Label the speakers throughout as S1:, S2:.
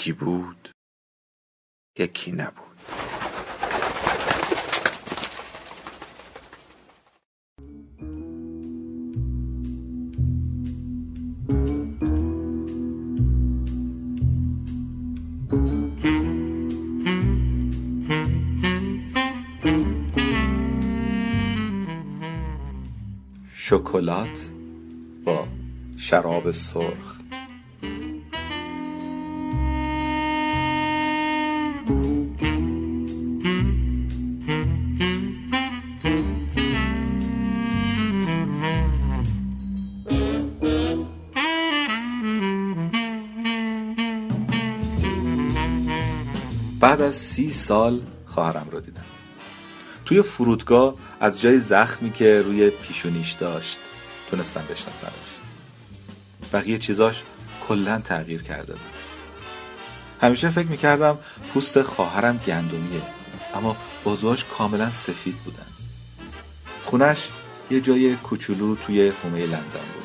S1: یکی بود یکی نبود.
S2: شکلات با شراب سرخ. بعد از سی سال خواهرم رو دیدم. توی فرودگاه از جای زخمی که روی پیشونیش داشت تونستم بشناسمش. بقیه چیزاش کلا تغییر کرده بود. همیشه فکر می‌کردم پوست خواهرم گندمیه اما بازوهاش کاملا سفید بودن. خونش یه جای کوچولو توی حومه لندن بود.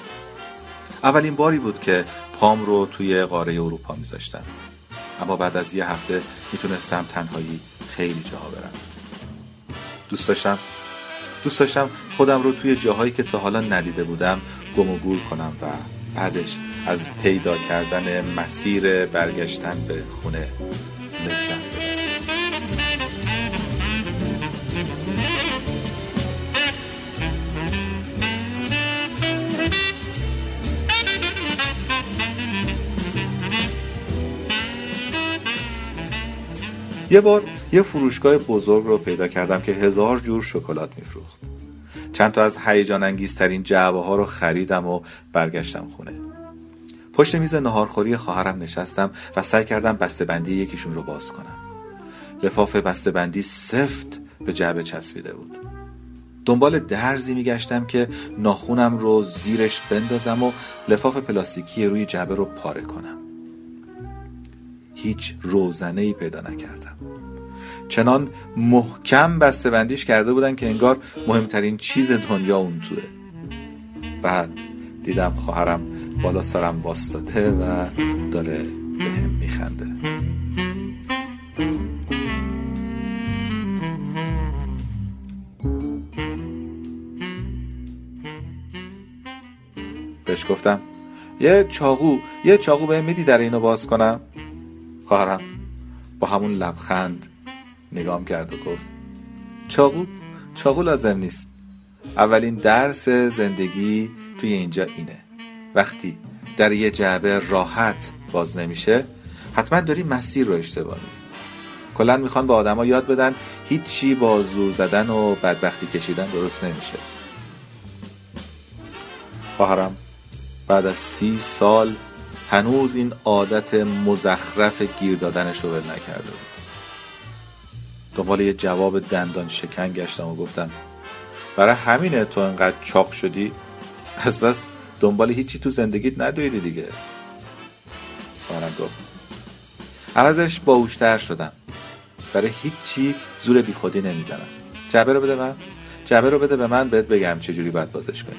S2: اولین باری بود که پام رو توی قاره اروپا میذاشتم. اما بعد از یه هفته می‌تونستم تنهایی خیلی جاها برم دوست داشتم دوست داشتم خودم رو توی جاهایی که تا حالا ندیده بودم گم و گور کنم و بعدش از پیدا کردن مسیر برگشتن به خونه لذت یه بار یه فروشگاه بزرگ رو پیدا کردم که هزار جور شکلات میفروخت. چند تا از هیجان انگیزترین جعبه ها رو خریدم و برگشتم خونه. پشت میز نهارخوری خواهرم نشستم و سعی کردم بندی یکیشون رو باز کنم. لفاف بندی سفت به جعبه چسبیده بود. دنبال درزی میگشتم که ناخونم رو زیرش بندازم و لفاف پلاستیکی روی جعبه رو پاره کنم. هیچ روزنه ای پیدا نکردم. چنان محکم بندیش کرده بودن که انگار مهمترین چیز دنیا اون توه. بعد دیدم خواهرم بالا سرم باستاده و داره به هم میخنده. بهش گفتم یه چاقو یه چاقو به میدی در اینو باز کنم؟ خواهرم با همون لبخند نگام کرد و گفت چاقو چاقو لازم نیست. اولین درس زندگی توی اینجا اینه. وقتی در یه جعبه راحت باز نمیشه حتما داری مسیر رو اشتباه کلا می‌خوان به آدما یاد بدن هیچی بازو زدن و بدبختی کشیدن درست نمیشه. خواهرم بعد از سی سال هنوز این عادت مزخرف گیر دادنش رو نکرده بود. دنبال یه جواب دندان شکن گشتم و گفتم برای همینه تو انقدر چاق شدی؟ از بس دنبال هیچی تو زندگیت ندویدی دیگه. بارم گفت عوضش باوشتر شدم. برای هیچی زور بی خودی نمی‌زنم. جبه رو بده من. جبه رو بده به من بهت بگم چجوری باید بازش کنی.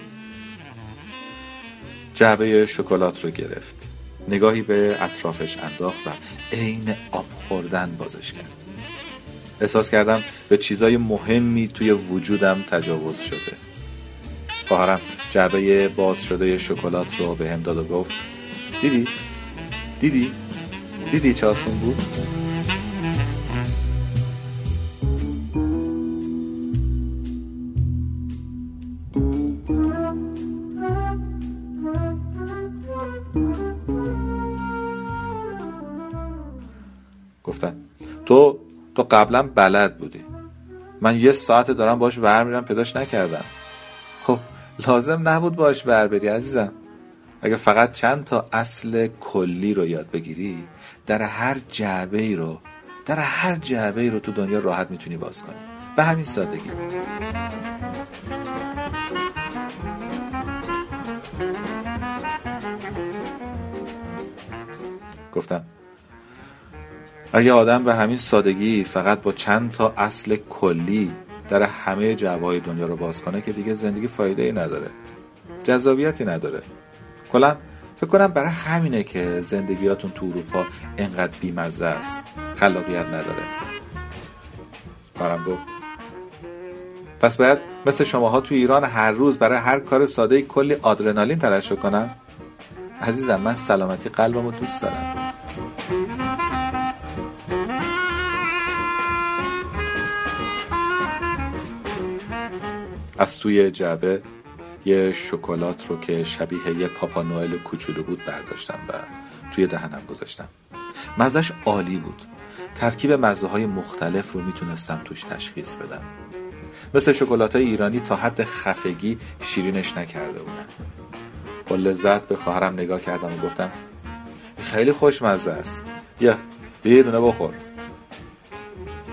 S2: جعبه شکلات رو گرفت. نگاهی به اطرافش انداخت و عین آب خوردن بازش کرد احساس کردم به چیزای مهمی توی وجودم تجاوز شده خواهرم جعبه باز شده شکلات رو به هم داد و گفت دیدی؟ دیدی؟ دیدی چه آسون بود؟ تو تو قبلا بلد بودی. من یه ساعت دارم باش ور میرم پیداش نکردم. خب لازم نبود باش ور بری عزیزم. اگه فقط چند تا اصل کلی رو یاد بگیری در هر جعبه ای رو در هر جعبه ای رو تو دنیا راحت می‌تونی باز کنی. به همین سادگی. گفتم اگه آدم به همین سادگی فقط با چند تا اصل کلی در همه جوای دنیا رو باز کنه که دیگه زندگی فایده ای نداره. جذابیتی نداره. کلا فکر کنم برای همینه که زندگیاتون تو اروپا انقدر بیمزه است. خلاقیت نداره. کارم پس باید مثل شماها تو ایران هر روز برای هر کار ساده کلی آدرنالین ترشح کنم. عزیزم من سلامتی قلبمو دوست دارم. از توی جعبه یه شکلات رو که شبیه یه پاپا نوئل کوچولو بود برداشتم و توی دهنم گذاشتم. مزش عالی بود. ترکیب مزه های مختلف رو می‌تونستم توش تشخیص بدم. مثل شکلات های ایرانی تا حد خفگی شیرینش نکرده بودن. با لذت به خواهرم نگاه کردم و گفتم خیلی خوشمزه است. یا یه دونه بخور.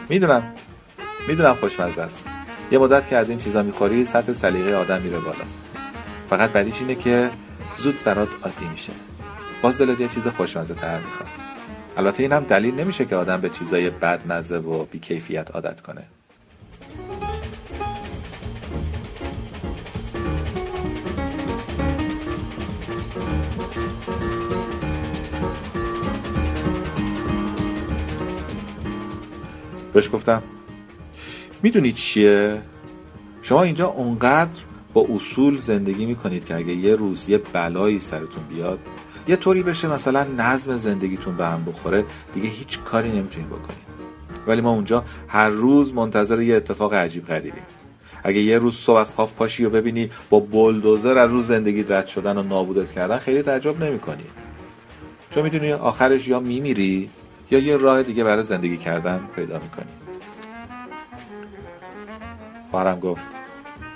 S2: می‌دونم. می‌دونم خوشمزه است. یه مدت که از این چیزا می‌خوری سطح سلیقه آدم میره بالا. فقط بدیش اینه که زود برات عادی میشه. باز دلت یه چیز خوشمزه تر می‌خواد. البته این هم دلیل نمیشه که آدم به چیزای بد مزه و بیکیفیت عادت کنه. بهش گفتم می‌دونید چیه؟ شما اینجا اونقدر با اصول زندگی می‌کنید که اگه یه روز یه بلایی سرتون بیاد یه طوری بشه مثلا نظم زندگیتون به هم بخوره دیگه هیچ کاری نمی‌تونید بکنید. ولی ما اونجا هر روز منتظر یه اتفاق عجیب غریبیم اگه یه روز صبح از خواب پاشی و ببینی با بلدوزر از روز زندگی رد شدن و نابودت کردن خیلی تعجب نمی‌کنی. چون می‌دونی آخرش یا میمیری یا یه راه دیگه برای زندگی کردن پیدا می‌کنی. خواهرم گفت.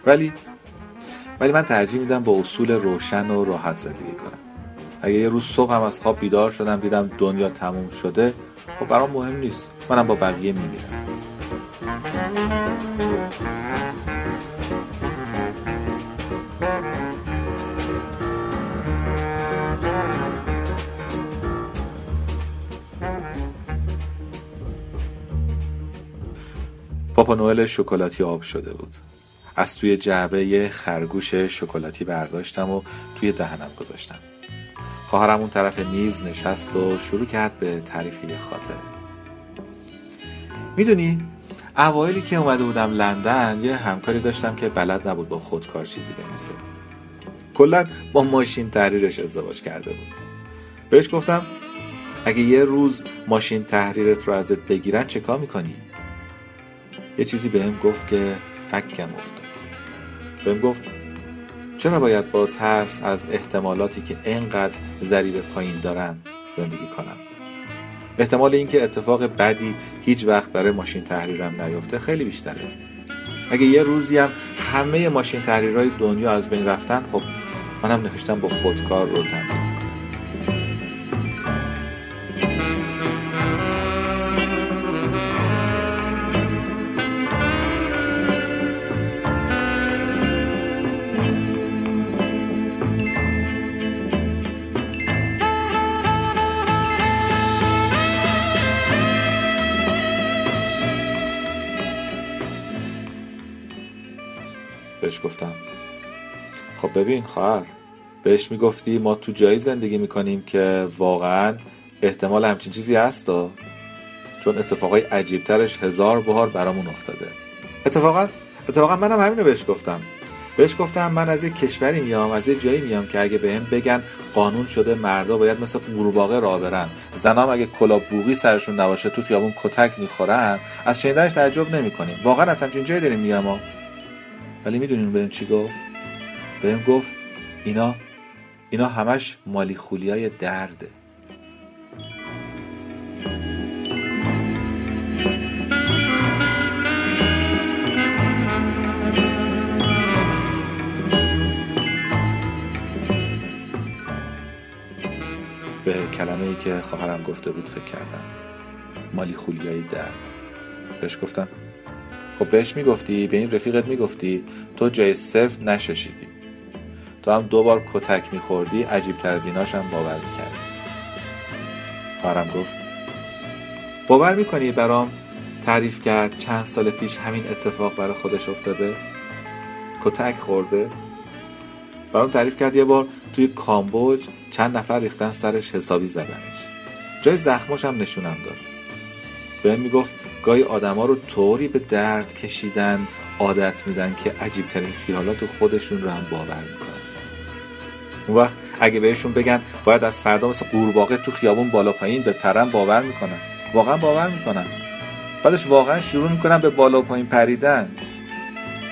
S2: ولی ولی من ترجیح میدم با اصول روشن و راحت زندگی کنم. اگه یه روز صبح هم از خواب بیدار شدم دیدم دنیا تموم شده خب برام مهم نیست. منم با بقیه میمیرم. پاپا نوئل شکلاتی آب شده بود. از توی جعبه خرگوش شکلاتی برداشتم و توی دهنم گذاشتم. خواهرم اون طرف میز نشست و شروع کرد به تعریف یه خاطره. می‌دونی اوایلی که اومده بودم لندن یه همکاری داشتم که بلد نبود با خودکار چیزی بنویسه. کلا با ماشین تحریرش ازدواج کرده بود. بهش گفتم اگه یه روز ماشین تحریرت رو ازت بگیرن چه کار می‌کنی؟ یه چیزی به هم گفت که فکم افتاد. بهم گفت چرا باید با ترس از احتمالاتی که انقدر ضریب پایین دارن زندگی کنم؟ احتمال اینکه اتفاق بدی هیچ وقت برای ماشین تحریرم نیفته خیلی بیشتره. اگه یه روزی هم همه ماشین تحریرهای دنیا از بین رفتن خب منم نوشتم با خودکار رو تمرین بهش گفتم. خب ببین خواهر بهش می‌گفتی ما تو جایی زندگی می‌کنیم که واقعا احتمال همچین چیزی هست چون اتفاقای عجیبترش هزار بار برامون افتاده. اتفاقا اتفاقا منم همینو بهش گفتم. بهش گفتم من از یه کشوری میام از یه جایی میام که اگه بهم بگن قانون شده مردا باید مثل قورباغه راه برن. زنام اگه کلاب بوغی سرشون نباشه تو خیابون کتک می‌خورن از شنیدنش تعجب نمی‌کنیم. واقعا از همچین جایی داریم میام ولی می‌دونین بهم چی گفت؟ بهم گفت اینا اینا همش مالی خولیای درده. ای که خواهرم گفته بود فکر کردم. مالی خولیایی درد. بهش گفتم خب بهش می‌گفتی به این رفیقت می‌گفتی تو جای صفر نششیدی. تو هم دو بار کتک میخوردی عجیب تر از هم باور می‌کردی. خواهرم گفت باور می‌کنی برام تعریف کرد چند سال پیش همین اتفاق برای خودش افتاده؟ کتک خورده؟ برام تعریف کرد یه بار توی کامبوج چند نفر ریختن سرش حسابی زدنش. جای زخماش هم نشونم داد. بهم می‌گفت گاهی آدما رو طوری به درد کشیدن عادت میدن که عجیبترین خیالات خودشون رو هم باور می‌کنن. اون وقت اگه بهشون بگن باید از فردا مثل قورباغه تو خیابون بالا پایین به پرن باور می‌کنن. واقعا باور می‌کنن. بعدش واقعا شروع می‌کنن به بالا پایین پریدن.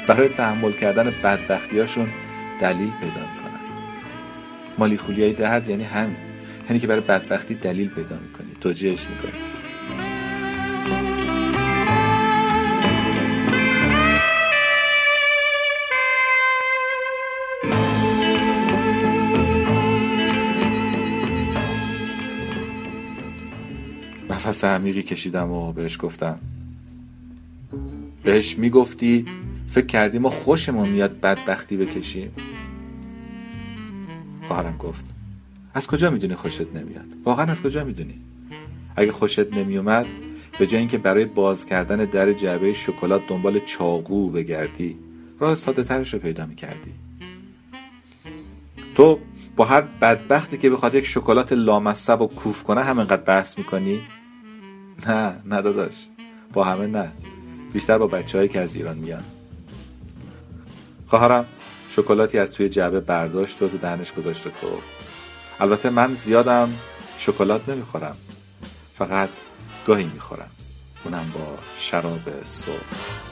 S2: برای تحمل کردن بدبختیاشون دلیل پیدا می‌کنن. مالی خولیای درد یعنی همین. یعنی که برای بدبختی دلیل پیدا می‌کنی. توجیهش می‌کنی. نفس عمیقی کشیدم و بهش گفتم. بهش می‌گفتی فکر کردی ما خوشمون میاد بدبختی بکشیم. خواهرم گفت از کجا می‌دونی خوشت نمیاد؟ واقعا از کجا می‌دونی؟ اگه خوشت نمیومد به جای اینکه برای باز کردن در جعبه شکلات دنبال چاقو بگردی راه ساده ترش رو پیدا می‌کردی. تو با هر بدبختی که بخواد یک شکلات لامصب و کوف کنه همینقدر بحث می‌کنی؟ نه نه داداش. با همه نه. بیشتر با بچه که از ایران میان. خواهرم شکلاتی از توی جعبه برداشت و تو دهنش گذاشت و گفت. البته من زیادم شکلات نمی‌خورم. فقط گاهی می‌خورم. اونم با شراب صبح.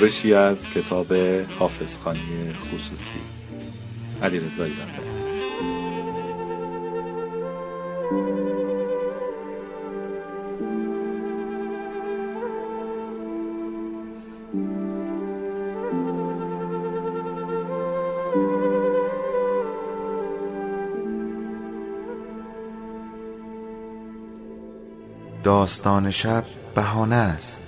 S2: برشی از کتاب حافظخانی خصوصی. علی رضایی
S1: داستان شب بهانه است.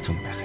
S1: uitgelegd.